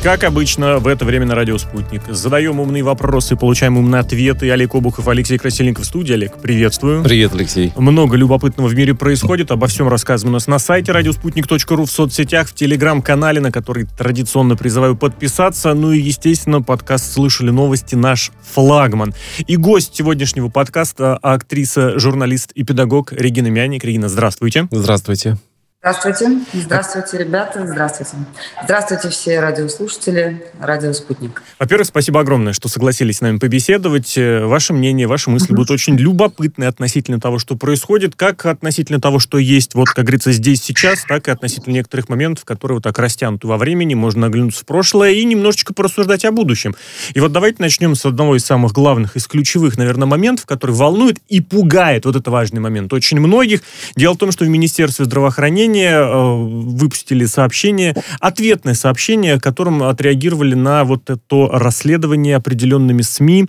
Как обычно, в это время на радио «Спутник». Задаем умные вопросы, получаем умные ответы. Олег Обухов, Алексей Красильников в студии. Олег, приветствую. Привет, Алексей. Много любопытного в мире происходит. Обо всем рассказываем у нас на сайте радиоспутник.ру, в соцсетях, в телеграм-канале, на который традиционно призываю подписаться. Ну и, естественно, подкаст «Слышали новости» наш флагман. И гость сегодняшнего подкаста – актриса, журналист и педагог Регина Мяник. Регина, здравствуйте. Здравствуйте. Здравствуйте. Здравствуйте, ребята. Здравствуйте. Здравствуйте все радиослушатели, радио «Спутник». Во-первых, спасибо огромное, что согласились с нами побеседовать. Э, ваше мнение, ваши мысли будут очень любопытны относительно того, что происходит, как относительно того, что есть, вот, как говорится, здесь, сейчас, так и относительно некоторых моментов, которые вот так растянуты во времени, можно оглянуться в прошлое и немножечко порассуждать о будущем. И вот давайте начнем с одного из самых главных, из ключевых, наверное, моментов, который волнует и пугает, вот это важный момент, очень многих. Дело в том, что в Министерстве здравоохранения объединения э, выпустили сообщение, ответное сообщение, которым отреагировали на вот это расследование определенными СМИ,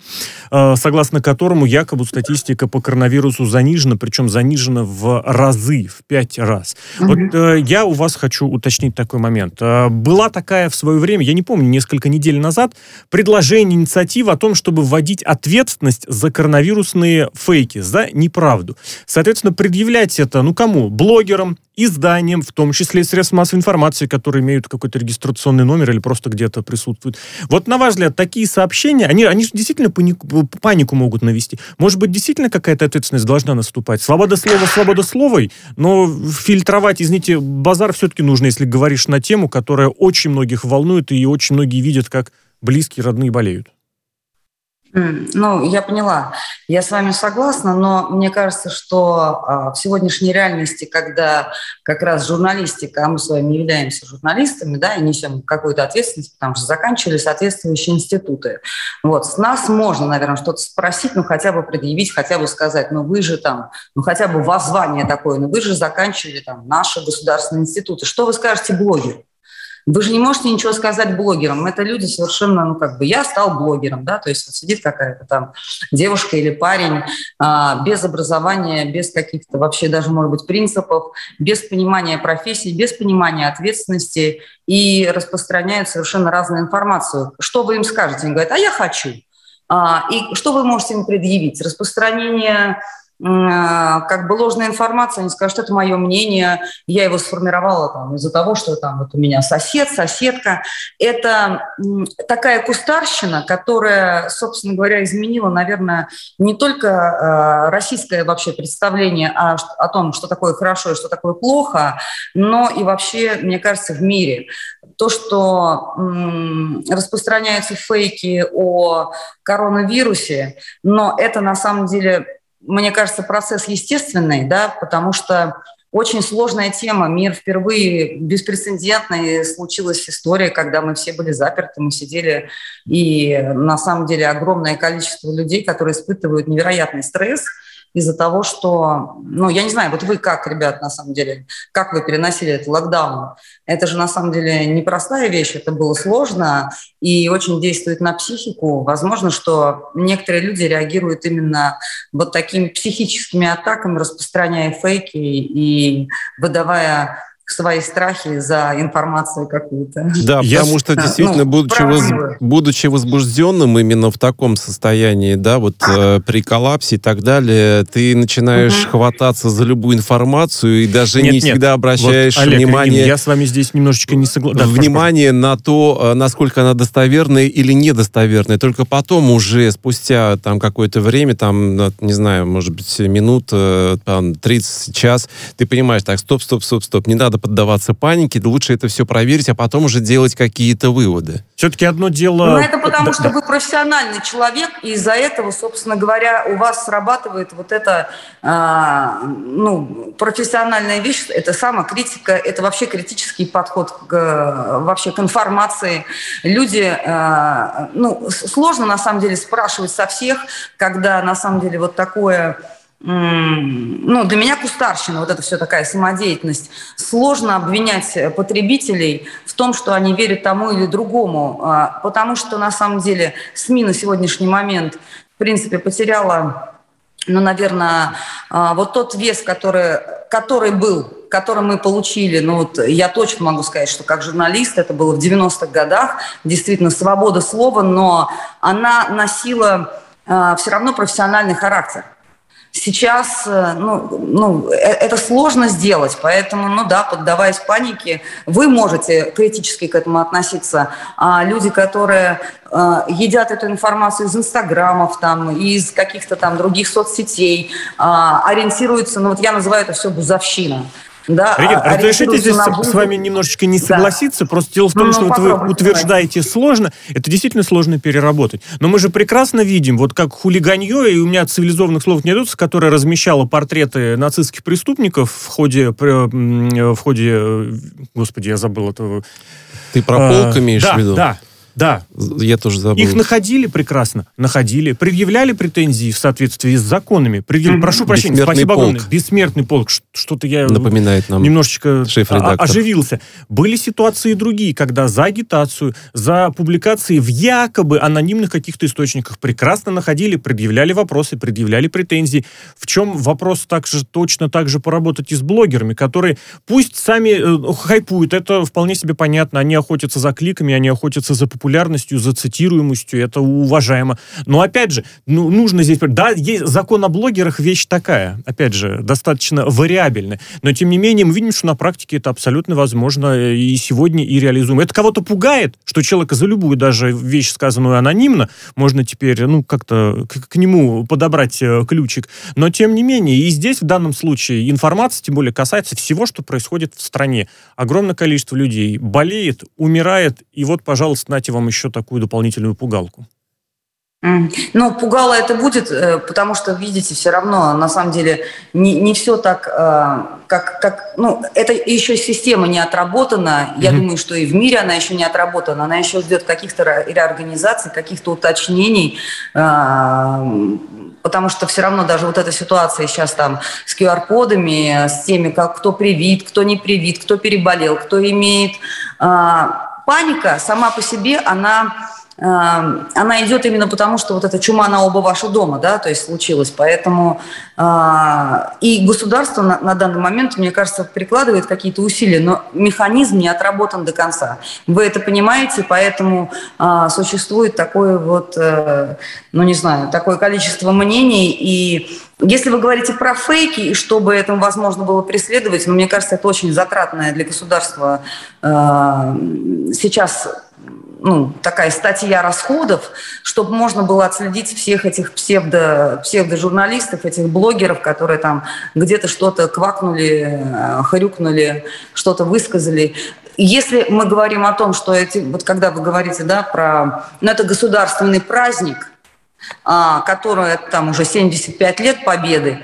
э, согласно которому якобы статистика по коронавирусу занижена, причем занижена в разы, в пять раз. Mm-hmm. Вот э, я у вас хочу уточнить такой момент. Была такая в свое время, я не помню, несколько недель назад, предложение, инициатива о том, чтобы вводить ответственность за коронавирусные фейки, за неправду. Соответственно, предъявлять это, ну кому? Блогерам, изданиям, в том числе средств массовой информации, которые имеют какой-то регистрационный номер или просто где-то присутствуют. Вот, на ваш взгляд, такие сообщения, они, они действительно панику, панику могут навести. Может быть, действительно какая-то ответственность должна наступать? Свобода слова, свобода словой, но фильтровать, извините, базар все-таки нужно, если говоришь на тему, которая очень многих волнует и очень многие видят, как близкие, родные болеют. Ну, я поняла. Я с вами согласна, но мне кажется, что а, в сегодняшней реальности, когда как раз журналистика, а мы с вами являемся журналистами, да, и несем какую-то ответственность, потому что заканчивали соответствующие институты. Вот, с нас можно, наверное, что-то спросить, ну, хотя бы предъявить, хотя бы сказать, ну, вы же там, ну, хотя бы воззвание такое, ну, вы же заканчивали там наши государственные институты. Что вы скажете блогеру? Вы же не можете ничего сказать блогерам. Это люди совершенно, ну как бы, я стал блогером, да, то есть вот сидит какая-то там девушка или парень а, без образования, без каких-то вообще даже, может быть, принципов, без понимания профессии, без понимания ответственности и распространяет совершенно разную информацию. Что вы им скажете? Они говорят, а я хочу. А, и что вы можете им предъявить? Распространение как бы ложная информация, они скажут, это мое мнение, я его сформировала там из-за того, что там вот у меня сосед, соседка. Это такая кустарщина, которая, собственно говоря, изменила, наверное, не только а, российское вообще представление о, о том, что такое хорошо и что такое плохо, но и вообще, мне кажется, в мире. То, что распространяются фейки о коронавирусе, но это на самом деле мне кажется, процесс естественный, да, потому что очень сложная тема. Мир впервые беспрецедентный. Случилась история, когда мы все были заперты, мы сидели, и на самом деле огромное количество людей, которые испытывают невероятный стресс – из-за того, что, ну, я не знаю, вот вы как, ребят, на самом деле, как вы переносили этот локдаун? Это же на самом деле непростая вещь, это было сложно и очень действует на психику. Возможно, что некоторые люди реагируют именно вот такими психическими атаками, распространяя фейки и выдавая свои страхи за информацию какую-то. Да, Я, потому что действительно, ну, будучи, воз, будучи возбужденным именно в таком состоянии, да, вот э, при коллапсе и так далее, ты начинаешь угу. хвататься за любую информацию и даже нет, не нет. всегда обращаешь вот, Олег, внимание... я с вами здесь немножечко не согласен. Да, внимание на то, э, насколько она достоверная или недостоверная. Только потом уже, спустя там какое-то время, там, не знаю, может быть, минут, э, там, 30, час, ты понимаешь, так, стоп, стоп, стоп, стоп, не надо поддаваться панике, лучше это все проверить, а потом уже делать какие-то выводы. Все-таки одно дело... Ну, это потому, да, что да. вы профессиональный человек, и из-за этого, собственно говоря, у вас срабатывает вот эта а, ну, профессиональная вещь, это самокритика, это вообще критический подход к, вообще к информации. Люди, а, ну, сложно на самом деле спрашивать со всех, когда на самом деле вот такое ну, для меня кустарщина, вот это все такая самодеятельность. Сложно обвинять потребителей в том, что они верят тому или другому, а, потому что на самом деле СМИ на сегодняшний момент, в принципе, потеряла ну, наверное, а, вот тот вес, который, который был, который мы получили, ну, вот я точно могу сказать, что как журналист, это было в 90-х годах, действительно, свобода слова, но она носила э, все равно профессиональный характер. Сейчас э, ну, ну, э, это сложно сделать, поэтому, ну да, поддаваясь панике, вы можете критически к этому относиться. А люди, которые э, едят эту информацию из инстаграмов, там, из каких-то там других соцсетей, э, ориентируются, ну вот я называю это все бузовщина. Да, Регина, а разрешите здесь с вами немножечко не согласиться. Да. Просто дело в том, ну, что ну, вот вы утверждаете давайте. сложно. Это действительно сложно переработать. Но мы же прекрасно видим, вот как хулиганье, и у меня цивилизованных слов не идут, которая размещала портреты нацистских преступников в ходе, в ходе, э, господи, я забыл этого. Ты про полк а, имеешь да, в виду? Да, да. Я тоже забыл. Их находили прекрасно, находили, предъявляли претензии в соответствии с законами. Предъявили, прошу прощения, Бессмертный спасибо полк. огромное. Бессмертный полк. Что-то я Напоминает нам немножечко оживился. Были ситуации другие, когда за агитацию, за публикации в якобы анонимных каких-то источниках прекрасно находили, предъявляли вопросы, предъявляли претензии. В чем вопрос также точно так же поработать и с блогерами, которые пусть сами э, хайпуют, это вполне себе понятно, они охотятся за кликами, они охотятся за популярностью популярностью, за цитируемостью, это уважаемо. Но опять же, ну, нужно здесь... Да, есть закон о блогерах вещь такая, опять же, достаточно вариабельная. Но тем не менее мы видим, что на практике это абсолютно возможно и сегодня, и реализуемо. Это кого-то пугает, что человека за любую даже вещь, сказанную анонимно, можно теперь, ну, как-то к, к нему подобрать э, ключик. Но тем не менее, и здесь в данном случае информация, тем более, касается всего, что происходит в стране. Огромное количество людей болеет, умирает, и вот, пожалуйста, нате вам вам еще такую дополнительную пугалку? Ну, пугало это будет, э, потому что, видите, все равно, на самом деле, не, не все так, э, как, как... Ну, это еще система не отработана. Я mm-hmm. думаю, что и в мире она еще не отработана. Она еще ждет каких-то реорганизаций, каких-то уточнений, э, потому что все равно даже вот эта ситуация сейчас там с QR-кодами, с теми, как кто привит, кто не привит, кто переболел, кто имеет паника сама по себе, она она идет именно потому, что вот эта чума на оба ваши дома, да, то есть случилась. Поэтому э, и государство на, на данный момент, мне кажется, прикладывает какие-то усилия, но механизм не отработан до конца. Вы это понимаете, поэтому э, существует такое вот, э, ну не знаю, такое количество мнений и если вы говорите про фейки, и чтобы этому возможно было преследовать, ну, мне кажется, это очень затратная для государства э, сейчас ну, такая статья расходов, чтобы можно было отследить всех этих псевдо, псевдожурналистов, этих блогеров, которые там где-то что-то квакнули, э, хрюкнули, что-то высказали. Если мы говорим о том, что эти, вот когда вы говорите, да, про, ну, это государственный праздник, а, которая там уже 75 лет победы,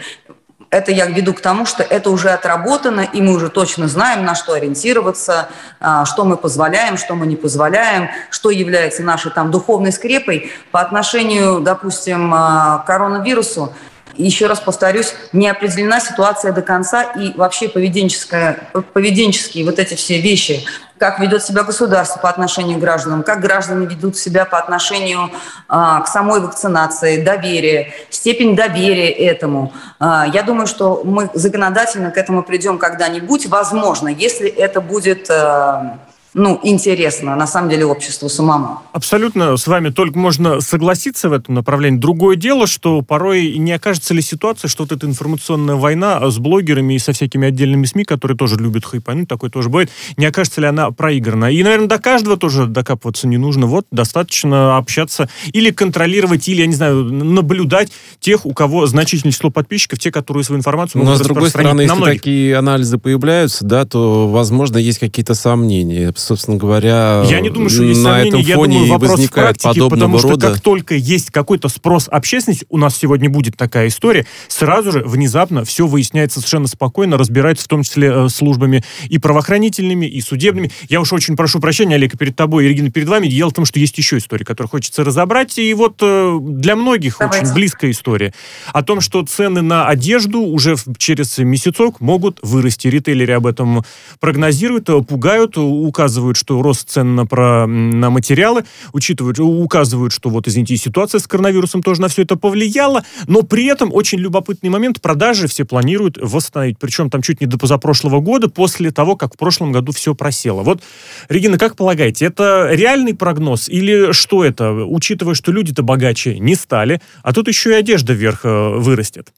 это я веду к тому, что это уже отработано, и мы уже точно знаем, на что ориентироваться, а, что мы позволяем, что мы не позволяем, что является нашей там духовной скрепой по отношению, допустим, а, к коронавирусу. Еще раз повторюсь, не определена ситуация до конца и вообще поведенческие вот эти все вещи, как ведет себя государство по отношению к гражданам, как граждане ведут себя по отношению а, к самой вакцинации, доверие, степень доверия этому. А, я думаю, что мы законодательно к этому придем когда-нибудь, возможно, если это будет... А, ну, интересно, на самом деле, обществу самому. Абсолютно с вами только можно согласиться в этом направлении. Другое дело, что порой не окажется ли ситуация, что вот эта информационная война с блогерами и со всякими отдельными СМИ, которые тоже любят хайпануть, такое тоже бывает, не окажется ли она проиграна. И, наверное, до каждого тоже докапываться не нужно. Вот достаточно общаться или контролировать, или, я не знаю, наблюдать тех, у кого значительное число подписчиков, те, которые свою информацию могут Но, с другой стороны, если многих. такие анализы появляются, да, то, возможно, есть какие-то сомнения собственно говоря, я не думаю, что есть на сомнения. этом фоне я думаю, вопрос возникает практики, потому что как только есть какой-то спрос общественности, у нас сегодня будет такая история, сразу же внезапно все выясняется совершенно спокойно, разбирается в том числе э, службами и правоохранительными, и судебными. Я уж очень прошу прощения, Олег, перед тобой и Регина перед вами. Дело в том, что есть еще история, которую хочется разобрать, и вот э, для многих Давайте. очень близкая история о том, что цены на одежду уже через месяцок могут вырасти. Ритейлеры об этом прогнозируют, пугают, указывают указывают, что рост цен на, про, на материалы, учитывают, указывают, что вот, извините, ситуация с коронавирусом тоже на все это повлияла, но при этом очень любопытный момент, продажи все планируют восстановить, причем там чуть не до позапрошлого года, после того, как в прошлом году все просело. Вот, Регина, как полагаете, это реальный прогноз или что это, учитывая, что люди-то богаче не стали, а тут еще и одежда вверх э, вырастет?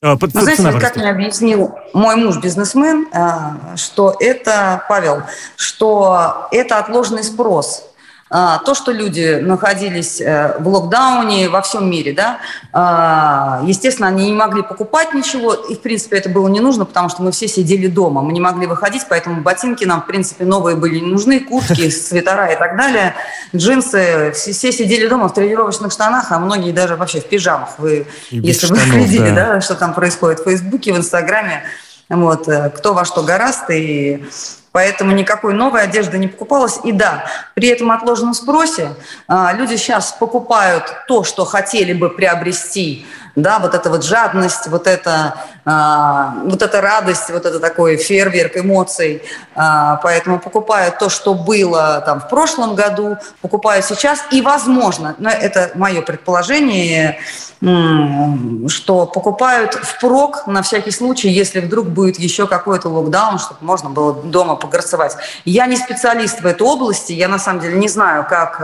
А, Вы знаете, как мне объяснил мой муж бизнесмен, э, что это, Павел, что это отложенный спрос. А, то, что люди находились э, в локдауне во всем мире, да, а, естественно, они не могли покупать ничего, и, в принципе, это было не нужно, потому что мы все сидели дома, мы не могли выходить, поэтому ботинки нам, в принципе, новые были не нужны, куртки, свитера и так далее, джинсы, все, все сидели дома в тренировочных штанах, а многие даже вообще в пижамах. Вы, если штанов, вы следили, да. да, что там происходит в Фейсбуке, в Инстаграме, вот, э, кто во что гораст, и Поэтому никакой новой одежды не покупалось. И да, при этом отложенном спросе а, люди сейчас покупают то, что хотели бы приобрести да, вот эта вот жадность, вот эта, а, вот эта радость, вот это такой фейерверк эмоций. А, поэтому покупаю то, что было там в прошлом году, покупаю сейчас, и возможно, но это мое предположение, что покупают впрок на всякий случай, если вдруг будет еще какой-то локдаун, чтобы можно было дома погорцевать. Я не специалист в этой области, я на самом деле не знаю, как,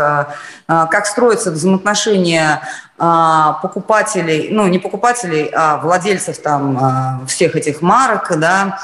а, как строятся взаимоотношения покупателей, ну не покупателей, а владельцев там а, всех этих марок, да,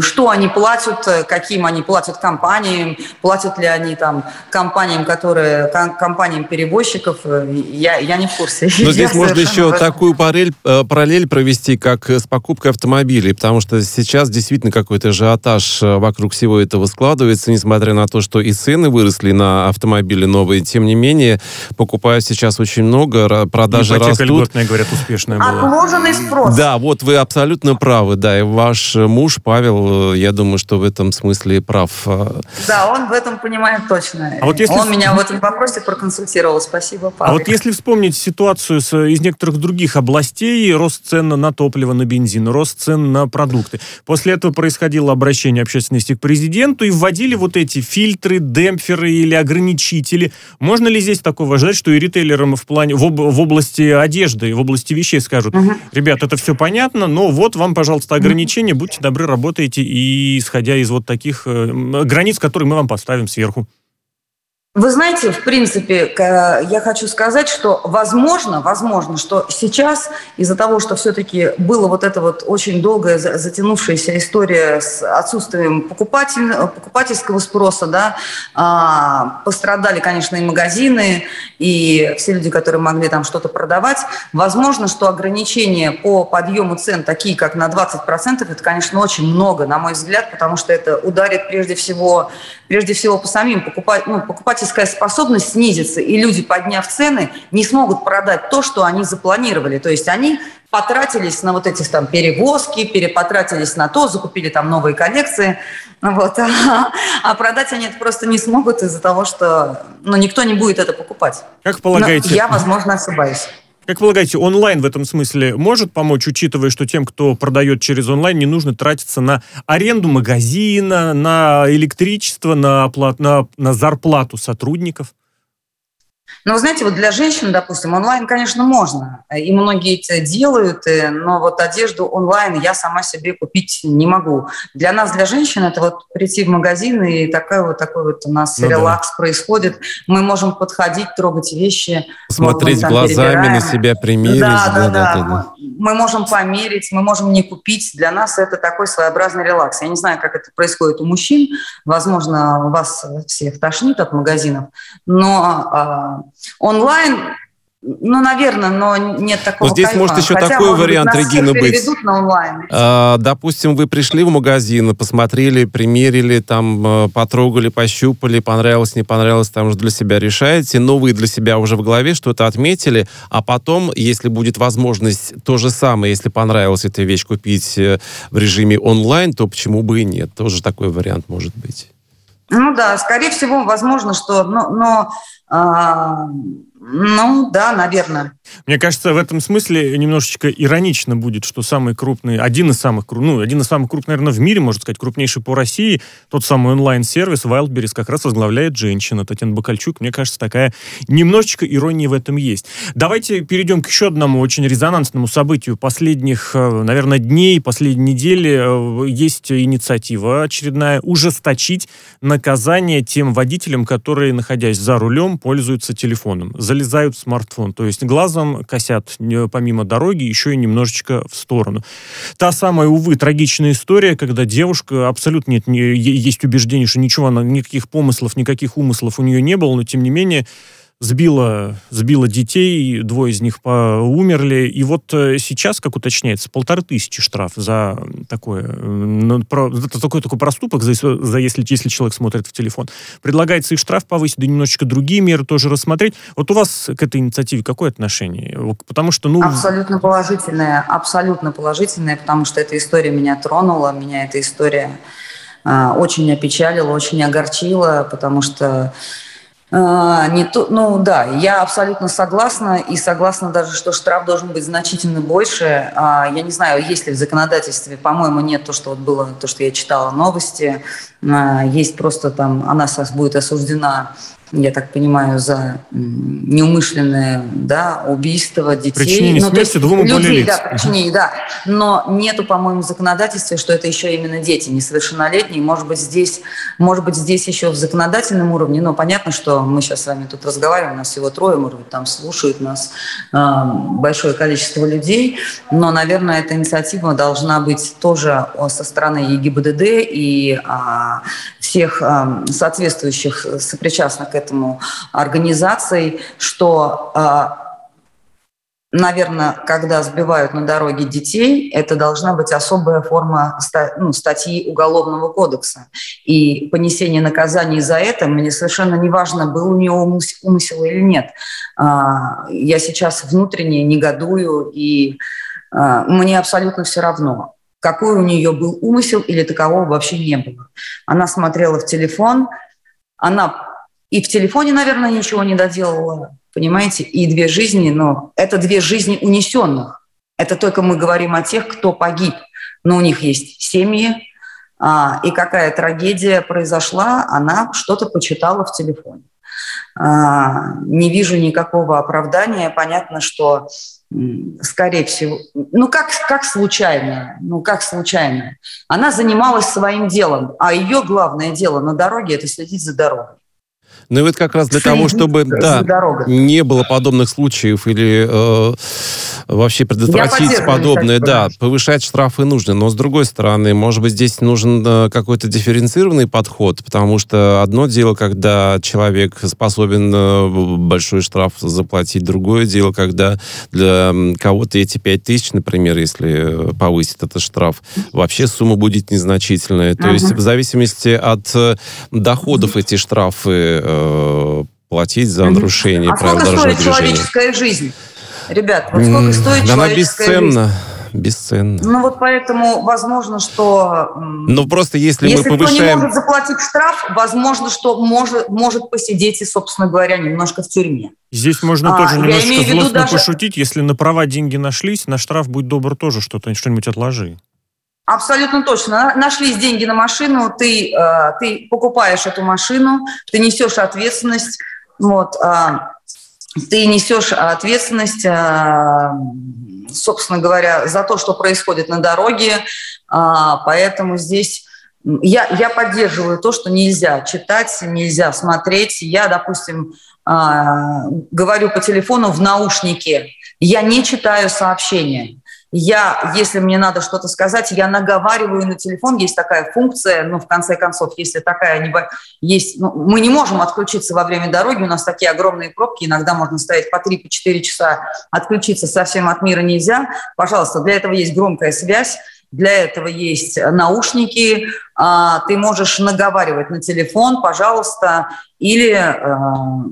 что они платят, каким они платят компаниям, платят ли они там компаниям, которые компаниям перевозчиков, я, я не в курсе. Но здесь можно еще такую параллель, э, параллель провести, как с покупкой автомобилей, потому что сейчас действительно какой-то ажиотаж э, вокруг всего этого складывается, несмотря на то, что и цены выросли на автомобили новые, тем не менее покупают сейчас очень много продажи Ипотека растут. льготная, говорят, успешная была. Отложенный спрос. Да, вот вы абсолютно правы, да, и ваш муж, Павел, я думаю, что в этом смысле прав. Да, он в этом понимает точно. А вот если... Он меня в этом вопросе проконсультировал, спасибо, Павел. А вот если вспомнить ситуацию с, из некоторых других областей, рост цен на топливо, на бензин, рост цен на продукты, после этого происходило обращение общественности к президенту и вводили вот эти фильтры, демпферы или ограничители. Можно ли здесь такого ожидать, что и ритейлерам в плане, в, об, в области одежды, в области вещей скажут, угу. ребят, это все понятно, но вот вам, пожалуйста, ограничения, будьте добры, работайте, и исходя из вот таких э, границ, которые мы вам поставим сверху. Вы знаете, в принципе, я хочу сказать, что возможно, возможно, что сейчас из-за того, что все-таки было вот эта вот очень долгая затянувшаяся история с отсутствием покупатель, покупательского спроса, да, а, пострадали, конечно, и магазины, и все люди, которые могли там что-то продавать. Возможно, что ограничения по подъему цен, такие как на 20%, это, конечно, очень много, на мой взгляд, потому что это ударит прежде всего, прежде всего по самим покупать, ну, покупательская способность снизится, и люди, подняв цены, не смогут продать то, что они запланировали. То есть они потратились на вот эти там перевозки, перепотратились на то, закупили там новые коллекции, вот, а, а продать они это просто не смогут из-за того, что ну, никто не будет это покупать. Как полагаете? Но я, возможно, ошибаюсь. Как полагаете, онлайн в этом смысле может помочь, учитывая, что тем, кто продает через онлайн, не нужно тратиться на аренду магазина, на электричество, на, оплат, на, на зарплату сотрудников? Но вы знаете, вот для женщин, допустим, онлайн, конечно, можно. И многие это делают, э, но вот одежду онлайн я сама себе купить не могу. Для нас, для женщин, это вот прийти в магазин, и такой вот, такой вот у нас ну, релакс да. происходит. Мы можем подходить, трогать вещи. Смотреть вот глазами перебираем. на себя, примерить. Да да, да, да, да. Мы можем померить, мы можем не купить. Для нас это такой своеобразный релакс. Я не знаю, как это происходит у мужчин. Возможно, вас всех тошнит от магазинов. Но а, онлайн ну, наверное, но нет такого но здесь кайфа. может еще Хотя, такой может вариант, быть, Регина, быть. на онлайн. А, допустим, вы пришли в магазин, посмотрели, примерили, там, э, потрогали, пощупали, понравилось, не понравилось, там уже для себя решаете, но вы для себя уже в голове что-то отметили, а потом, если будет возможность то же самое, если понравилась эта вещь, купить э, в режиме онлайн, то почему бы и нет? Тоже такой вариант может быть. Ну да, скорее всего, возможно, что... Но, но а, Ну, да, наверное. Мне кажется, в этом смысле немножечко иронично будет, что самый крупный, один из самых, ну, один из самых крупных, наверное, в мире, можно сказать, крупнейший по России, тот самый онлайн-сервис Wildberries как раз возглавляет женщина Татьяна Бакальчук. Мне кажется, такая немножечко иронии в этом есть. Давайте перейдем к еще одному очень резонансному событию последних, э, наверное, дней, последней недели. Э, есть инициатива очередная ужесточить наказание тем водителям, которые, находясь за рулем, пользуются телефоном, залезают в смартфон. То есть глазом косят помимо дороги еще и немножечко в сторону. Та самая, увы, трагичная история, когда девушка, абсолютно нет, есть убеждение, что ничего, она, никаких помыслов, никаких умыслов у нее не было, но тем не менее сбила, сбила детей, двое из них умерли. И вот э, сейчас, как уточняется, полторы тысячи штраф за такое, за такой, такой проступок, за, за если, если человек смотрит в телефон. Предлагается и штраф повысить, да немножечко другие меры тоже рассмотреть. Вот у вас к этой инициативе какое отношение? Потому что, ну... Абсолютно положительное, абсолютно положительное, потому что эта история меня тронула, меня эта история э, очень опечалила, очень огорчила, потому что не то, ну да, я абсолютно согласна и согласна даже, что штраф должен быть значительно больше. А, я не знаю, есть ли в законодательстве, по-моему, нет то, что вот было, то, что я читала новости. А, есть просто там, она будет осуждена я так понимаю, за неумышленное да, убийство детей. Причинение ну, смерти двум людей, да, причинение, да. Но нету, по-моему, законодательства, что это еще именно дети несовершеннолетние. Может быть, здесь, может быть, здесь еще в законодательном уровне, но понятно, что мы сейчас с вами тут разговариваем, у нас всего трое, может быть, там слушают нас э, большое количество людей, но, наверное, эта инициатива должна быть тоже со стороны ЕГИБДД и э, всех э, соответствующих сопричастных к этому организаций, что а, наверное, когда сбивают на дороге детей, это должна быть особая форма ну, статьи Уголовного кодекса. И понесение наказаний за это мне совершенно не важно, был у нее умысел или нет. А, я сейчас внутренне негодую, и а, мне абсолютно все равно, какой у нее был умысел или такового вообще не было. Она смотрела в телефон, она и в телефоне, наверное, ничего не доделала, понимаете? И две жизни, но это две жизни унесенных. Это только мы говорим о тех, кто погиб. Но у них есть семьи, а, и какая трагедия произошла, она что-то почитала в телефоне. А, не вижу никакого оправдания. Понятно, что скорее всего, ну как, как случайно, ну как случайно. Она занималась своим делом, а ее главное дело на дороге – это следить за дорогой. Ну и вот как раз для того, чтобы да, не было подобных случаев или э, вообще предотвратить подобное, да, повышать штрафы нужно. Но с другой стороны, может быть, здесь нужен э, какой-то дифференцированный подход, потому что одно дело, когда человек способен э, большой штраф заплатить, другое дело, когда для кого-то эти 5 тысяч, например, если э, повысить этот штраф, вообще сумма будет незначительная. То uh-huh. есть в зависимости от доходов эти штрафы платить за нарушение а правил дорожного движения. человеческая жизнь? Ребят, вот сколько стоит Она бесценна. Жизнь? бесценно. Ну вот поэтому возможно, что... Ну просто если, если мы повышаем... Если кто не может заплатить штраф, возможно, что может, может посидеть и, собственно говоря, немножко в тюрьме. Здесь можно а, тоже немножко злостно даже... пошутить. Если на права деньги нашлись, на штраф будь добр тоже что-то, что-нибудь отложи. Абсолютно точно. Нашлись деньги на машину, ты, э, ты покупаешь эту машину, ты несешь ответственность, вот, э, ты несешь ответственность, э, собственно говоря, за то, что происходит на дороге, э, поэтому здесь я, я поддерживаю то, что нельзя читать, нельзя смотреть. Я, допустим, э, говорю по телефону в наушнике, я не читаю сообщения я, если мне надо что-то сказать, я наговариваю на телефон, есть такая функция, ну, в конце концов, если такая не есть, ну, мы не можем отключиться во время дороги, у нас такие огромные пробки, иногда можно стоять по 3-4 по часа, отключиться совсем от мира нельзя. Пожалуйста, для этого есть громкая связь, для этого есть наушники, ты можешь наговаривать на телефон, пожалуйста, или, э,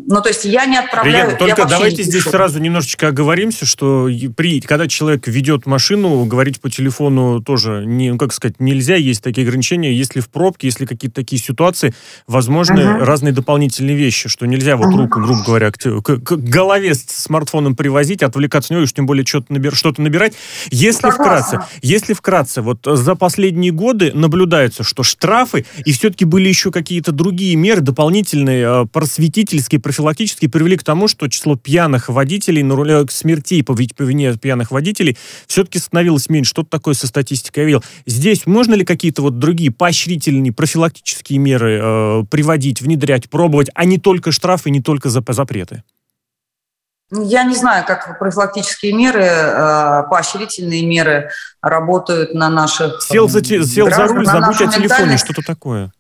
ну, то есть я не отправляю... Регина, только давайте здесь сразу немножечко оговоримся, что при, когда человек ведет машину, говорить по телефону тоже, не, ну, как сказать, нельзя, есть такие ограничения, если в пробке, если какие-то такие ситуации, возможны uh-huh. разные дополнительные вещи, что нельзя вот uh-huh. руку, грубо говоря, к, к, к голове с смартфоном привозить, отвлекаться на него, и тем более что-то, набир, что-то набирать. Если вкратце, если вкратце, вот за последние годы наблюдается, что штрафы, и все-таки были еще какие-то другие меры дополнительные, Э, просветительские, профилактические привели к тому, что число пьяных водителей, на руле, смертей по, по вине пьяных водителей все-таки становилось меньше. Что-то такое со статистикой я видел. Здесь можно ли какие-то вот другие поощрительные, профилактические меры э, приводить, внедрять, пробовать, а не только штрафы, не только запреты? Я не знаю, как профилактические меры, э, поощрительные меры работают на наших Сел за, сел граждан, за руль, забудь о телефоне, что-то такое.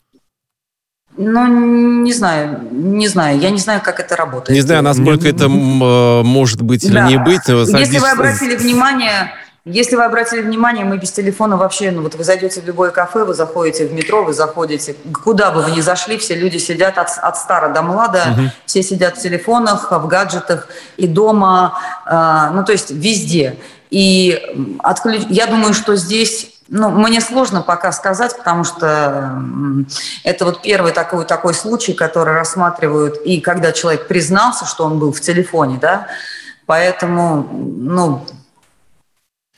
Ну, не знаю, не знаю. Я не знаю, как это работает. Не знаю, насколько это может быть или не быть. Если вы обратили внимание, если вы обратили внимание, мы без телефона вообще, ну вот вы зайдете в любое кафе, вы заходите в метро, вы заходите, куда бы вы ни зашли, все люди сидят от, от стара до млада, угу. все сидят в телефонах, в гаджетах и дома, э, ну то есть везде. И отключ... я думаю, что здесь ну, мне сложно пока сказать, потому что это вот первый такой, такой случай, который рассматривают, и когда человек признался, что он был в телефоне, да, поэтому, ну,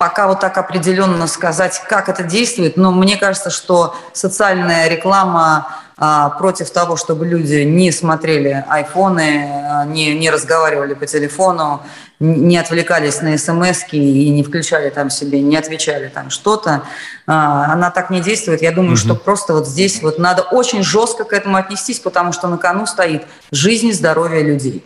пока вот так определенно сказать, как это действует, но мне кажется, что социальная реклама против того, чтобы люди не смотрели айфоны, а, не, не разговаривали по телефону, не отвлекались на смс и не включали там себе, не отвечали там что-то, а, она так не действует. Я думаю, угу. что просто вот здесь вот надо очень жестко к этому отнестись, потому что на кону стоит жизнь и здоровье людей.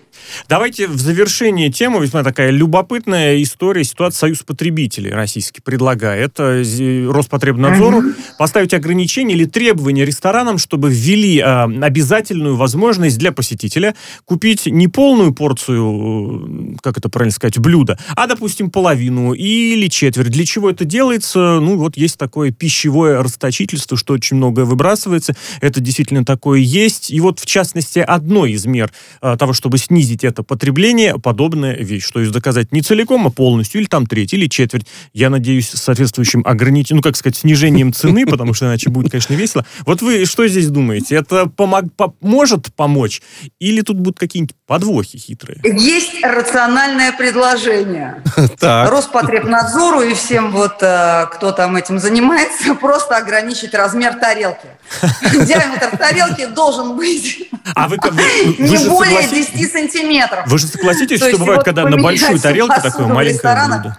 Давайте в завершение темы, весьма такая любопытная история, ситуация Союз потребителей российский предлагает Роспотребнадзору mm поставить ограничения или требования ресторанам, чтобы ввели э, обязательную возможность для посетителя купить не полную порцию, э, как это правильно сказать, блюда, а, допустим, половину или четверть. Для чего это делается? Ну, вот есть такое пищевое расточительство, что очень многое выбрасывается. Это действительно такое есть. И вот, в частности, одной из мер э, того, чтобы снизить это потребление, подобная вещь. То есть доказать не целиком, а полностью, или там треть, или четверть. Я надеюсь, соответствующим ограничением, ну, как сказать, снижением цены, потому что иначе будет, конечно, весело. Вот вы что здесь думаете? Это помог, может помочь? Или тут будут какие-нибудь подвохи хитрые? Есть рациональное предложение. Роспотребнадзору и всем вот, э, кто там этим занимается, просто ограничить размер тарелки. Диаметр тарелки должен быть а вы, вы, вы не более согласитесь? 10 сантиметров. Вы же согласитесь, То что бывает, когда на большую тарелку такое маленькое блюдо?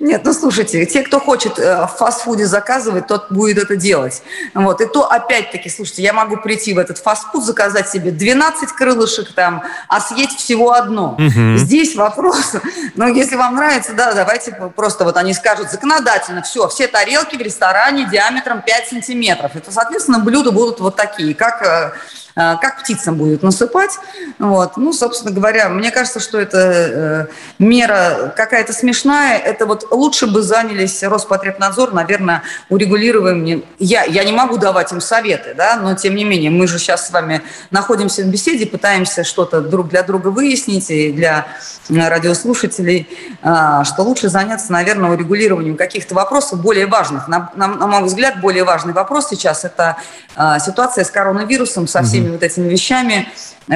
Нет, ну слушайте, те, кто хочет э, в фастфуде заказывать, тот будет это делать. Вот. И то, опять-таки, слушайте, я могу прийти в этот фастфуд, заказать себе 12 крылышек там, а съесть всего одно. Угу. Здесь вопрос, ну, если вам нравится, да, давайте просто вот они скажут законодательно, все, все тарелки в ресторане диаметром 5 сантиметров. Это, соответственно, блюда будут вот такие, как э, как птицам будет насыпать. Вот. Ну, собственно говоря, мне кажется, что это э, мера какая-то смешная. Это вот лучше бы занялись Роспотребнадзор, наверное, урегулированием. Я, я не могу давать им советы, да, но тем не менее, мы же сейчас с вами находимся в беседе, пытаемся что-то друг для друга выяснить и для радиослушателей, э, что лучше заняться, наверное, урегулированием каких-то вопросов более важных. На, на, на мой взгляд, более важный вопрос сейчас – это э, ситуация с коронавирусом, со всеми всеми вот этими вещами, э,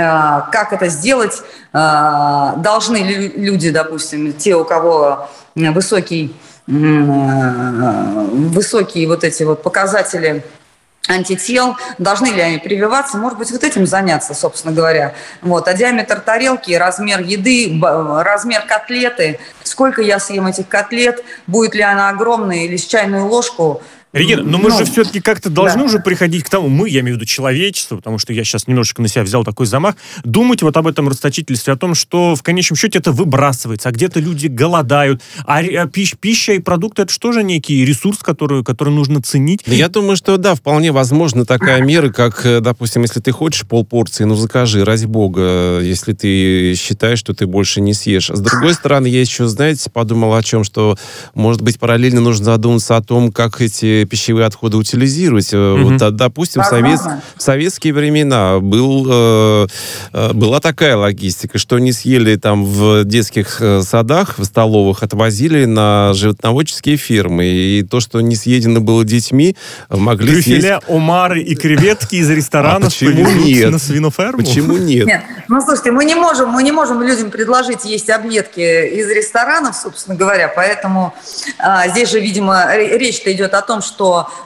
как это сделать, э, должны ли люди, допустим, те, у кого высокий, э, высокие вот эти вот показатели антител, должны ли они прививаться, может быть, вот этим заняться, собственно говоря. Вот. А диаметр тарелки, размер еды, размер котлеты, сколько я съем этих котлет, будет ли она огромная или с чайную ложку – Регина, но мы ну, же все-таки как-то должны да. уже приходить к тому, мы, я имею в виду человечество, потому что я сейчас немножечко на себя взял такой замах, думать вот об этом расточительстве, о том, что в конечном счете это выбрасывается, а где-то люди голодают, а, а пищ, пища и продукты это что же некий ресурс, который, который нужно ценить? Я думаю, что да, вполне возможно такая мера, как, э, допустим, если ты хочешь полпорции, ну закажи, ради бога, если ты считаешь, что ты больше не съешь. С другой стороны, я еще, знаете, подумал о чем, что, может быть, параллельно нужно задуматься о том, как эти пищевые отходы утилизировать. Mm-hmm. Вот, допустим, в, совет, в советские времена был, э, была такая логистика, что не съели там в детских садах, в столовых, отвозили на животноводческие фирмы. И то, что не съедено было детьми, могли Трюфеля, съесть... омары и креветки из ресторана а почему нет? на свиноферму? Почему нет? Нет. Ну, слушайте, мы не можем, мы не можем людям предложить есть объедки из ресторанов, собственно говоря, поэтому а, здесь же, видимо, речь-то идет о том, что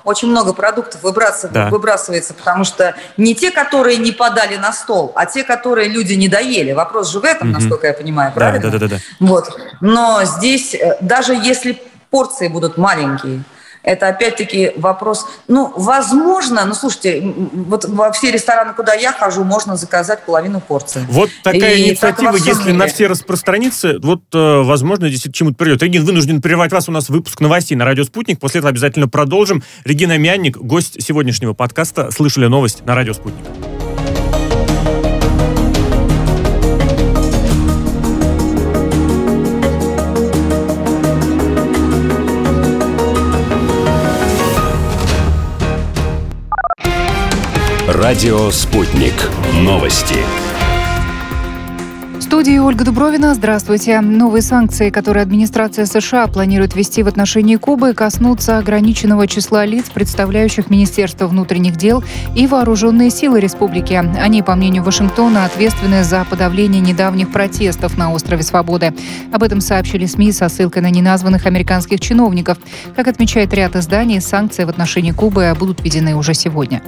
очень много продуктов выбрасывается, да. выбрасывается, потому что не те, которые не подали на стол, а те, которые люди не доели. Вопрос же в этом, угу. насколько я понимаю, правильно? Да, да, да, да. Вот. Но здесь, э, даже если порции будут маленькие, это опять-таки вопрос, ну, возможно, ну, слушайте, вот во все рестораны, куда я хожу, можно заказать половину порции. Вот такая и инициатива, так если мире. на все распространится, вот, э, возможно, действительно чему-то придет. Регин, вынужден прервать вас, у нас выпуск новостей на Радио Спутник, после этого обязательно продолжим. Регина Мянник, гость сегодняшнего подкаста «Слышали новость» на Радио Спутник. Радио «Спутник». Новости. В студии Ольга Дубровина. Здравствуйте. Новые санкции, которые администрация США планирует ввести в отношении Кубы, коснутся ограниченного числа лиц, представляющих Министерство внутренних дел и вооруженные силы республики. Они, по мнению Вашингтона, ответственны за подавление недавних протестов на острове Свободы. Об этом сообщили СМИ со ссылкой на неназванных американских чиновников. Как отмечает ряд изданий, санкции в отношении Кубы будут введены уже сегодня.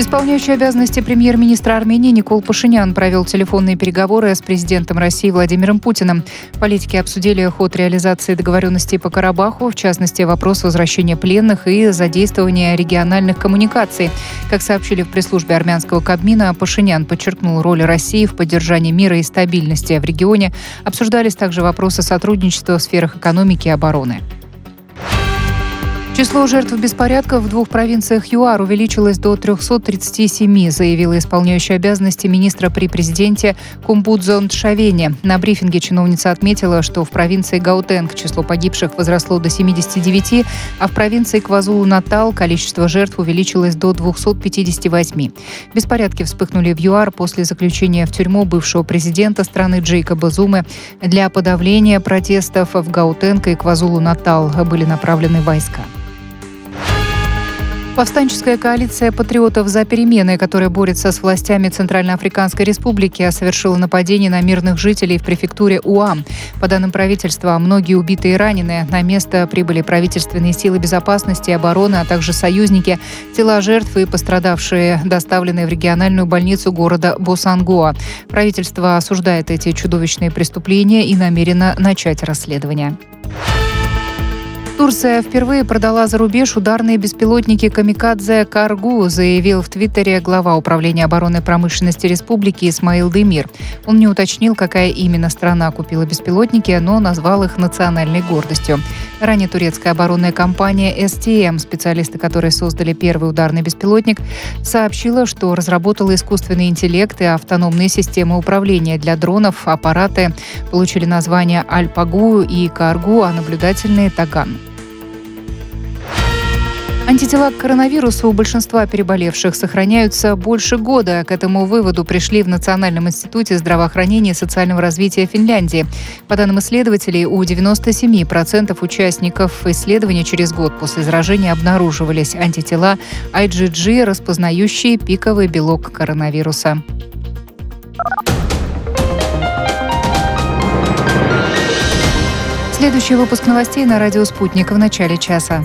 Исполняющий обязанности премьер-министра Армении Никол Пашинян провел телефонные переговоры с президентом России Владимиром Путиным. Политики обсудили ход реализации договоренностей по Карабаху, в частности, вопрос возвращения пленных и задействования региональных коммуникаций. Как сообщили в пресс-службе армянского Кабмина, Пашинян подчеркнул роль России в поддержании мира и стабильности в регионе. Обсуждались также вопросы сотрудничества в сферах экономики и обороны. Число жертв беспорядков в двух провинциях ЮАР увеличилось до 337, заявила исполняющая обязанности министра при президенте Кумбудзон Тшавени. На брифинге чиновница отметила, что в провинции Гаутенг число погибших возросло до 79, а в провинции Квазулу-Натал количество жертв увеличилось до 258. Беспорядки вспыхнули в ЮАР после заключения в тюрьму бывшего президента страны Джейкоба Зумы. Для подавления протестов в Гаутенг и Квазулу-Натал были направлены войска. Повстанческая коалиция патриотов за перемены, которая борется с властями Центральноафриканской Республики, совершила нападение на мирных жителей в префектуре УАМ. По данным правительства, многие убитые и раненые. На место прибыли правительственные силы безопасности и обороны, а также союзники. Тела жертв и пострадавшие доставлены в региональную больницу города Босангоа. Правительство осуждает эти чудовищные преступления и намерено начать расследование. Турция впервые продала за рубеж ударные беспилотники «Камикадзе Каргу», заявил в Твиттере глава Управления обороны промышленности республики Исмаил Демир. Он не уточнил, какая именно страна купила беспилотники, но назвал их национальной гордостью. Ранее турецкая оборонная компания STM, специалисты которой создали первый ударный беспилотник, сообщила, что разработала искусственный интеллект и автономные системы управления для дронов. Аппараты получили названия Альпагу и Каргу, а наблюдательные – Таган. Антитела к коронавирусу у большинства переболевших сохраняются больше года. К этому выводу пришли в Национальном институте здравоохранения и социального развития Финляндии. По данным исследователей, у 97% участников исследования через год после заражения обнаруживались антитела IgG, распознающие пиковый белок коронавируса. Следующий выпуск новостей на радио «Спутник» в начале часа.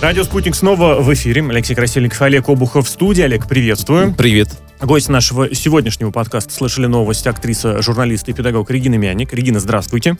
Радио «Спутник» снова в эфире. Алексей Красильников, Олег Обухов в студии. Олег, приветствую. Привет. Гость нашего сегодняшнего подкаста «Слышали новость» актриса, журналист и педагог Регина Мяник. Регина, здравствуйте.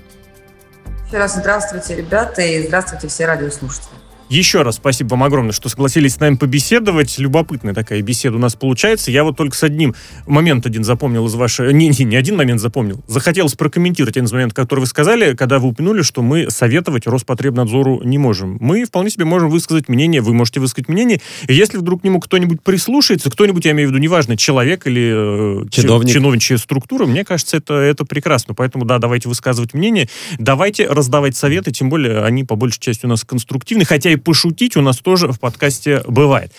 Еще раз здравствуйте, ребята, и здравствуйте все радиослушатели. Еще раз спасибо вам огромное, что согласились с нами побеседовать. Любопытная такая беседа у нас получается. Я вот только с одним момент один запомнил из вашей... Не, не, не один момент запомнил. Захотелось прокомментировать один из моментов, который вы сказали, когда вы упомянули, что мы советовать Роспотребнадзору не можем. Мы вполне себе можем высказать мнение, вы можете высказать мнение. И если вдруг к нему кто-нибудь прислушается, кто-нибудь, я имею в виду, неважно, человек или э, Чиновник. чиновничья структура, мне кажется, это, это прекрасно. Поэтому, да, давайте высказывать мнение, давайте раздавать советы, тем более они по большей части у нас конструктивны, хотя и пошутить у нас тоже в подкасте бывает.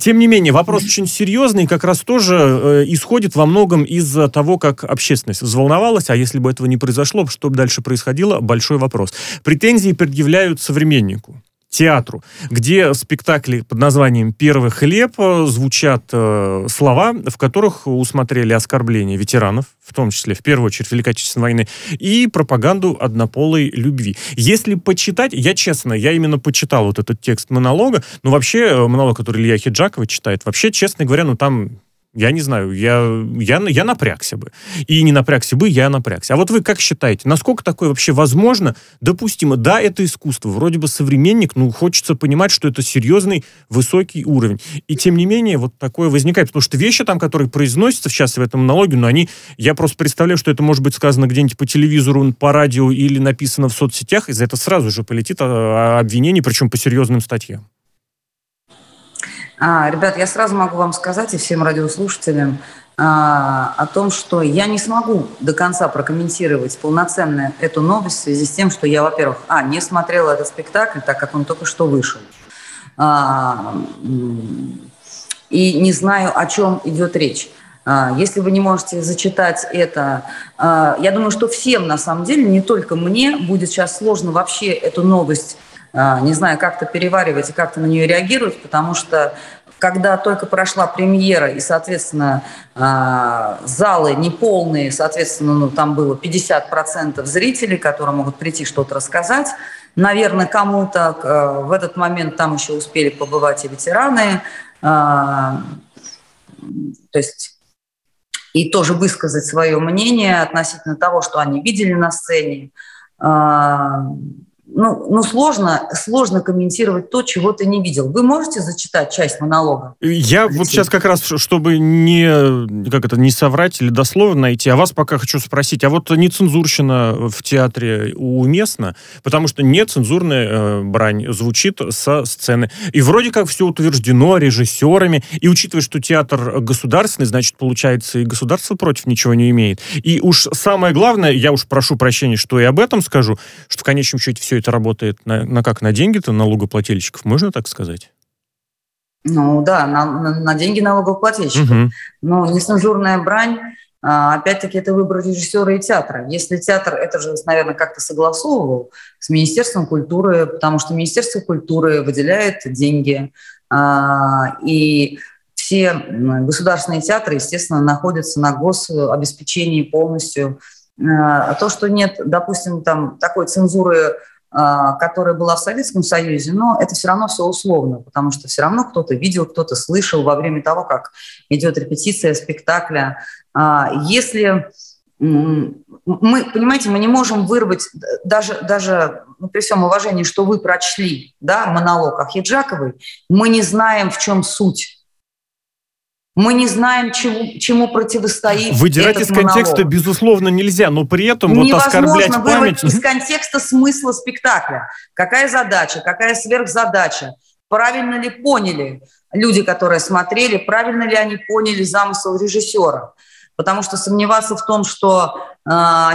Тем не менее, вопрос очень серьезный, как раз тоже э, исходит во многом из того, как общественность взволновалась, а если бы этого не произошло, что бы дальше происходило, большой вопрос. Претензии предъявляют современнику театру, где спектакли под названием «Первый хлеб» э, звучат э, слова, в которых усмотрели оскорбления ветеранов, в том числе, в первую очередь, Великой Отечественной войны, и пропаганду однополой любви. Если почитать, я честно, я именно почитал вот этот текст монолога, ну вообще э, монолог, который Илья Хиджакова читает, вообще, честно говоря, ну там я не знаю, я, я, я напрягся бы. И не напрягся бы, я напрягся. А вот вы как считаете, насколько такое вообще возможно, допустимо? Да, это искусство, вроде бы современник, ну, хочется понимать, что это серьезный, высокий уровень. И тем не менее, вот такое возникает. Потому что вещи там, которые произносятся, сейчас в этом монологе, но они, я просто представляю, что это может быть сказано где-нибудь по телевизору, по радио или написано в соцсетях, и за это сразу же полетит а, обвинение, причем по серьезным статьям. А, ребят, я сразу могу вам сказать и всем радиослушателям а, о том, что я не смогу до конца прокомментировать полноценно эту новость в связи с тем, что я, во-первых, а, не смотрела этот спектакль, так как он только что вышел. А, и не знаю, о чем идет речь. А, если вы не можете зачитать это, а, я думаю, что всем на самом деле, не только мне, будет сейчас сложно вообще эту новость не знаю, как-то переваривать и как-то на нее реагировать, потому что когда только прошла премьера, и, соответственно, а, залы неполные, соответственно, ну, там было 50% зрителей, которые могут прийти что-то рассказать, наверное, кому-то а, в этот момент там еще успели побывать и ветераны, то есть и тоже высказать свое мнение относительно того, что они видели на сцене ну, ну сложно, сложно комментировать то, чего ты не видел. Вы можете зачитать часть монолога? Я Алексей? вот сейчас как раз, чтобы не, как это, не соврать или дословно найти, а вас пока хочу спросить, а вот нецензурщина в театре уместна? Потому что нецензурная э, брань звучит со сцены. И вроде как все утверждено режиссерами, и учитывая, что театр государственный, значит, получается, и государство против ничего не имеет. И уж самое главное, я уж прошу прощения, что и об этом скажу, что в конечном счете все это работает на, на как? На деньги-то налогоплательщиков, можно так сказать? Ну да, на, на, на деньги налогоплательщиков. Угу. Но нецензурная брань, а, опять-таки, это выбор режиссера и театра. Если театр это же, наверное, как-то согласовывал с Министерством культуры, потому что Министерство культуры выделяет деньги, а, и все государственные театры, естественно, находятся на гособеспечении полностью. А то, что нет, допустим, там такой цензуры которая была в Советском Союзе, но это все равно все условно, потому что все равно кто-то видел, кто-то слышал во время того, как идет репетиция спектакля. А, если мы, понимаете, мы не можем вырвать даже, даже ну, при всем уважении, что вы прочли, да, монолог Ахиджаковой, мы не знаем, в чем суть мы не знаем, чему, чему противостоит Выдирать этот из контекста, монолог. безусловно, нельзя, но при этом Невозможно вот оскорблять память... из контекста смысла спектакля. Какая задача, какая сверхзадача? Правильно ли поняли люди, которые смотрели, правильно ли они поняли замысел режиссера? Потому что сомневаться в том, что э,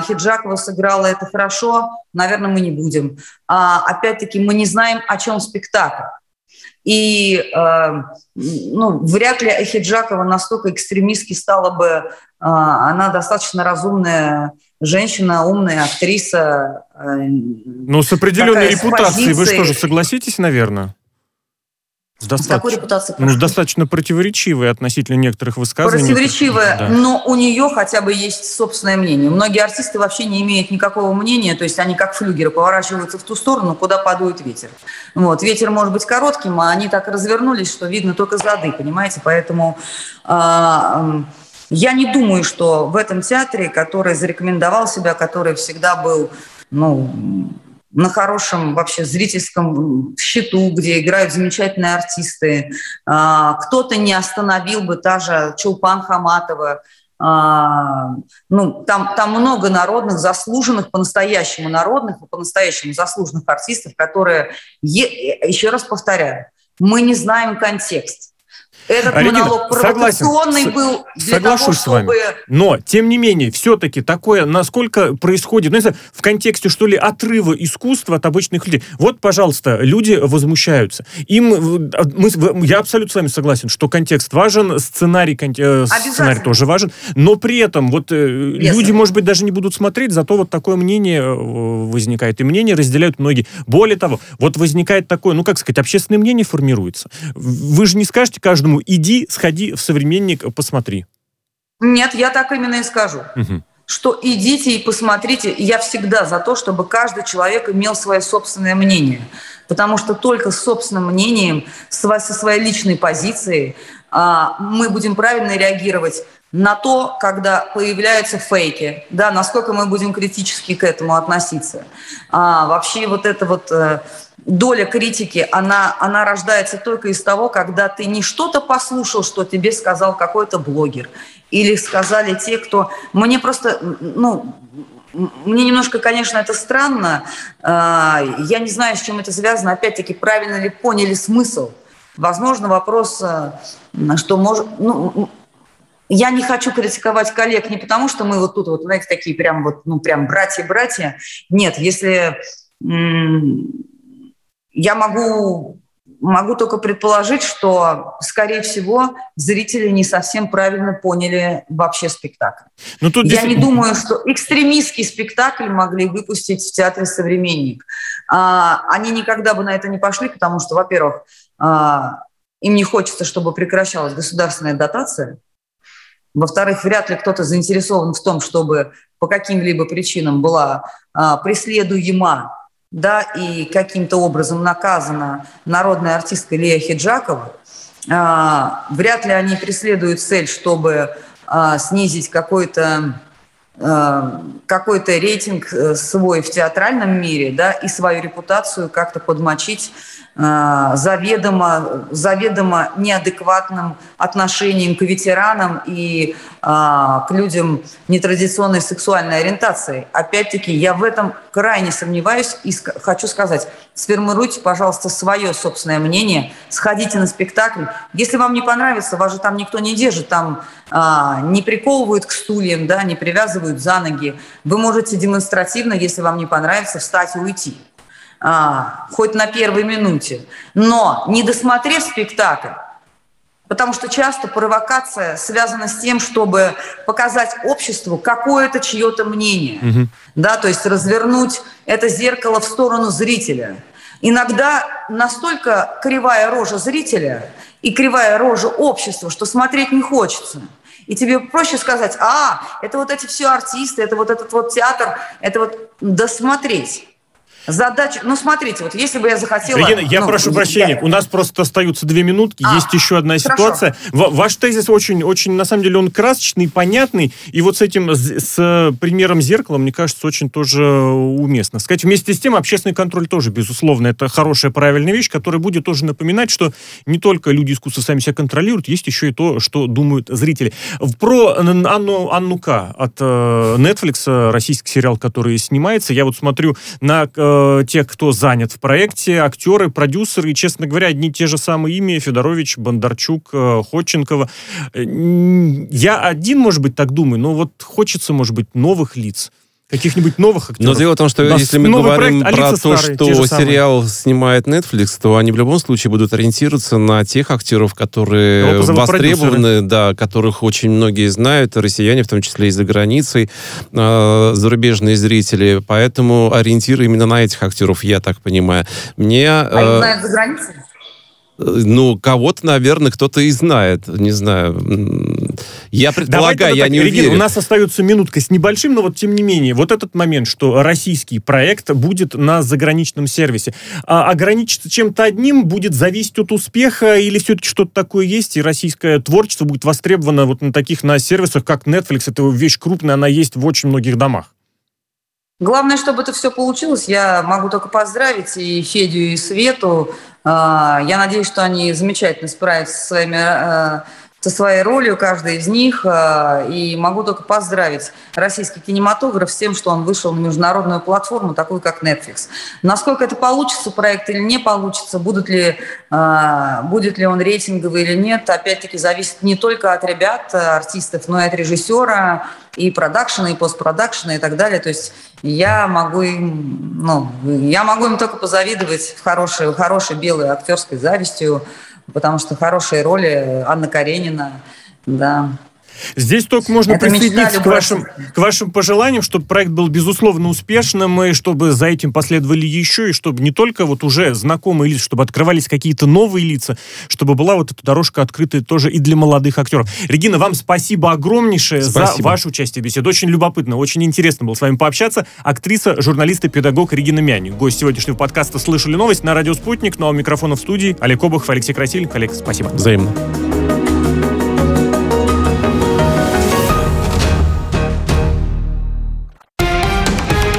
Хиджакова сыграла это хорошо, наверное, мы не будем. А, опять-таки, мы не знаем, о чем спектакль. И э, ну, вряд ли Хиджакова настолько экстремистски стала бы, э, она достаточно разумная женщина, умная актриса. Э, ну, с определенной репутацией, вы что же, согласитесь, наверное? Достаточно, какой репутацией? ну, достаточно противоречивые относительно некоторых высказываний. Противоречивая, Да. но у нее хотя бы есть собственное мнение. Многие артисты вообще не имеют никакого мнения, то есть они как флюгеры поворачиваются в ту сторону, куда подует ветер. Вот. Ветер может быть коротким, а они так развернулись, что видно только зады, понимаете? Поэтому м, я не думаю, что в этом театре, который зарекомендовал себя, который всегда был ну, на хорошем вообще зрительском счету, где играют замечательные артисты. А, Кто-то не остановил бы та же Чулпан Хаматова. А, Ну, там, там много народных, заслуженных, по-настоящему народных и по-настоящему заслуженных артистов, которые, еще раз повторяю, мы не знаем контекст. Этот Регина, монолог согласен. провокационный С- был для соглашусь того, с вами. чтобы... Но, тем не менее, все-таки такое, насколько происходит, ну, знаю, в контексте, что ли, отрыва искусства от обычных людей. Вот, пожалуйста, люди возмущаются. Им, э, мы, я абсолютно с вами согласен, что контекст важен, сценарий, кон- э, сценарий тоже важен, но при этом вот э, люди, может быть, даже не будут смотреть, зато вот такое мнение возникает. И мнение разделяют многие. Более того, вот возникает такое, ну, как сказать, общественное мнение формируется. Вы же не скажете каждому, иди, сходи в современник, посмотри. Нет, я так именно и скажу. Мгм. что идите и посмотрите. Я всегда за то, чтобы каждый человек имел свое собственное мнение. Потому что только с собственным мнением, со своей личной позицией а, мы будем правильно реагировать на то, когда появляются фейки, да, насколько мы будем критически к этому относиться. А, вообще вот эта вот э, доля критики, она, она рождается только из того, когда ты не что-то послушал, что тебе сказал какой-то блогер, или сказали те, кто... Мне просто, ну, мне немножко, конечно, это странно. А, Я не знаю, с чем это связано. Опять-таки, правильно ли поняли смысл? Возможно, вопрос, э, что может... Ну, я не хочу критиковать коллег не потому, что мы вот тут вот, знаете, такие прям вот, ну, прям братья-братья. Нет, если я могу, могу только предположить, что, скорее всего, зрители не совсем правильно поняли вообще спектакль. Ну, тут Я не действительно- думаю, что экстремистский спектакль могли выпустить в театре «Современник». А, Они никогда бы на это не пошли, потому что, во-первых, а, им не хочется, чтобы прекращалась государственная дотация. Во-вторых, вряд ли кто-то заинтересован в том, чтобы по каким-либо причинам была а, преследуема да, и каким-то образом наказана народная артистка Лея Хиджакова. А, вряд ли они преследуют цель, чтобы а, снизить какой-то э, какой-то рейтинг э, свой в театральном мире, да, и свою репутацию как-то подмочить заведомо, заведомо неадекватным отношением к ветеранам и э, к людям нетрадиционной сексуальной ориентации. Опять-таки, я в этом крайне сомневаюсь и хочу сказать, сформируйте, пожалуйста, свое собственное мнение, сходите на спектакль. Если вам не понравится, вас же там никто не держит, там а, не приковывают к стульям, да, не привязывают за ноги. Вы можете демонстративно, если вам не понравится, встать и уйти. А, хоть на первой минуте. Но не досмотрев спектакль, Потому что часто провокация связана с тем, чтобы показать обществу какое-то чье-то мнение. Мгм. Да, то есть развернуть это зеркало в сторону зрителя. Иногда настолько кривая рожа зрителя и кривая рожа общества, что смотреть не хочется. И тебе проще сказать, а, это вот эти все артисты, это вот этот вот театр, это вот досмотреть. Задача, ну смотрите, вот если бы я захотела... Регина, я ну, прошу прощения, я- у нас просто остаются две минутки, А, есть еще одна хорошо. ситуация. Ва- Ваш тезис очень, очень, на самом деле, он красочный, понятный, и вот с этим, с, с, э, примером зеркала, мне кажется, очень тоже уместно. Сказать, вместе с тем, общественный контроль тоже, безусловно, это хорошая, правильная вещь, которая будет тоже напоминать, что не только люди искусства сами себя контролируют, есть еще и то, что думают зрители. Про Анну, Анну К. от э, Netflix, э, российский сериал, который снимается, я вот смотрю на э, тех, кто занят в проекте, актеры, продюсеры, и, честно говоря, одни и те же самые имя, Федорович, Бондарчук, э, Ходченкова. Э, Я один, может быть, так думаю, но вот хочется, может быть, новых лиц. Каких-нибудь новых актеров. Но дело в том, что Да, если мы говорим проект, про то, старые, что самые. сериал снимает Netflix, то они в любом случае будут ориентироваться на тех актеров, которые востребованы, да, которых очень многие знают, россияне, в том числе и за границей, э, зарубежные зрители. Поэтому ориентир именно на этих актеров, я так понимаю. Мне... А их э, знают за границей? Ну, кого-то, наверное, кто-то и знает. Не знаю. Я предполагаю, я так, не Регина, уверен. у нас остается минутка с небольшим, но вот тем не менее, вот этот момент, что российский проект будет на заграничном сервисе, а ограничиться чем-то одним будет зависеть от успеха или все-таки что-то такое есть, и российское творчество будет востребовано вот на таких на сервисах, как Netflix, это вещь крупная, она есть в очень многих домах. Главное, чтобы это все получилось. Я могу только поздравить и Федю, и Свету. А, я надеюсь, что они замечательно справятся со своими а, со своей ролью, каждый из них. А, и могу только поздравить российский кинематограф с тем, что он вышел на международную платформу, такую как Netflix. Насколько это получится проект или не получится, будут ли, будет ли он рейтинговый или нет, опять-таки зависит не только от ребят, артистов, но и от режиссера, и продакшена, и постпродакшена, и так далее. То есть я могу им, ну, я могу им только позавидовать в хорошей, хорошей белой актерской завистью, потому что хорошие роли Анна Каренина, да, Здесь только можно Это присоединиться к вашим, к вашим пожеланиям, чтобы проект был безусловно успешным, и чтобы за этим последовали еще, и чтобы не только вот уже знакомые лица, чтобы открывались какие-то новые лица, чтобы была вот эта дорожка открытая тоже и для молодых актеров. Регина, вам спасибо огромнейшее спасибо. за ваше участие в беседе. Очень любопытно, очень интересно было с вами пообщаться. Актриса, журналист и педагог Регина Мяни. Гость сегодняшнего подкаста «Слышали новость» на радио «Спутник». Ну а у микрофона в студии Олег Обухов, Алексей Красильник. Олег, спасибо. Взаимно.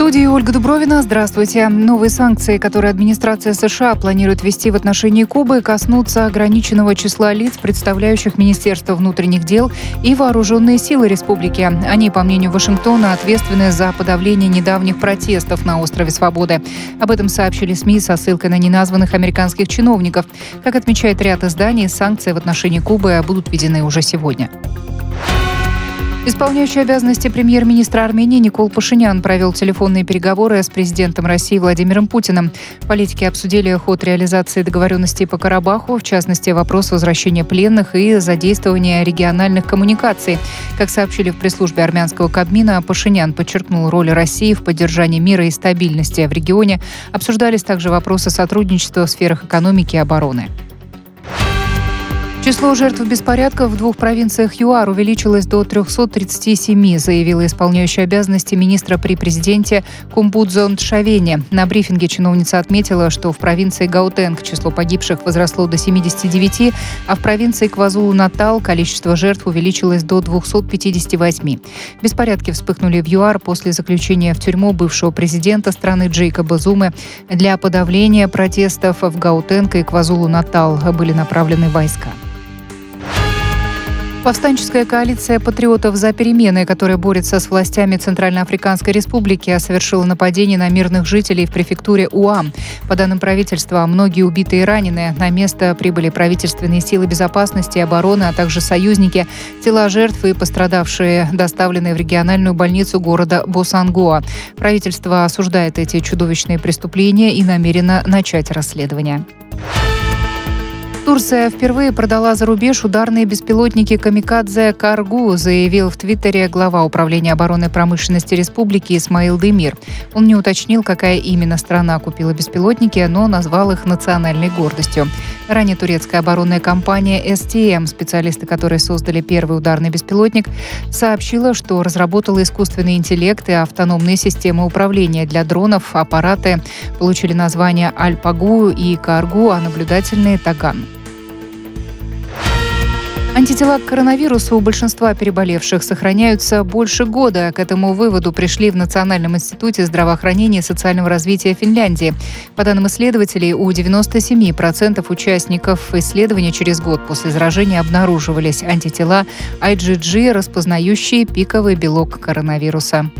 Студии Ольга Дубровина. Здравствуйте. Новые санкции, которые администрация США планирует ввести в отношении Кубы, коснутся ограниченного числа лиц, представляющих Министерство внутренних дел и вооруженные силы республики. Они, по мнению Вашингтона, ответственны за подавление недавних протестов на острове Свободы. Об этом сообщили СМИ со ссылкой на неназванных американских чиновников. Как отмечает ряд изданий, санкции в отношении Кубы будут введены уже сегодня. Исполняющий обязанности премьер-министра Армении Никол Пашинян провел телефонные переговоры с президентом России Владимиром Путиным. Политики обсудили ход реализации договоренностей по Карабаху, в частности, вопрос возвращения пленных и задействования региональных коммуникаций. Как сообщили в пресс-службе армянского Кабмина, Пашинян подчеркнул роль России в поддержании мира и стабильности в регионе. Обсуждались также вопросы сотрудничества в сферах экономики и обороны. Число жертв беспорядков в двух провинциях ЮАР увеличилось до 337, заявила исполняющая обязанности министра при президенте Кумбудзон Тшавени. На брифинге чиновница отметила, что в провинции Гаутенг число погибших возросло до 79, а в провинции Квазулу-Натал количество жертв увеличилось до 258. Беспорядки вспыхнули в ЮАР после заключения в тюрьму бывшего президента страны Джейкоба Зумы. Для подавления протестов в Гаутенг и Квазулу-Натал были направлены войска. Повстанческая коалиция патриотов за перемены, которая борется с властями Центральноафриканской Республики, совершила нападение на мирных жителей в префектуре УАМ. По данным правительства, многие убитые и раненые. На место прибыли правительственные силы безопасности и обороны, а также союзники. Тела жертв и пострадавшие доставлены в региональную больницу города Босангоа. Правительство осуждает эти чудовищные преступления и намерено начать расследование. Турция впервые продала за рубеж ударные беспилотники «Камикадзе Каргу», заявил в Твиттере глава Управления обороны промышленности республики Исмаил Демир. Он не уточнил, какая именно страна купила беспилотники, но назвал их национальной гордостью. Ранее турецкая оборонная компания STM, специалисты которой создали первый ударный беспилотник, сообщила, что разработала искусственный интеллект и автономные системы управления для дронов. Аппараты получили названия Альпагу и Каргу, а наблюдательные – Таган. Антитела к коронавирусу у большинства переболевших сохраняются больше года. К этому выводу пришли в Национальном институте здравоохранения и социального развития Финляндии. По данным исследователей, у 97% участников исследования через год после заражения обнаруживались антитела IgG, распознающие пиковый белок коронавируса.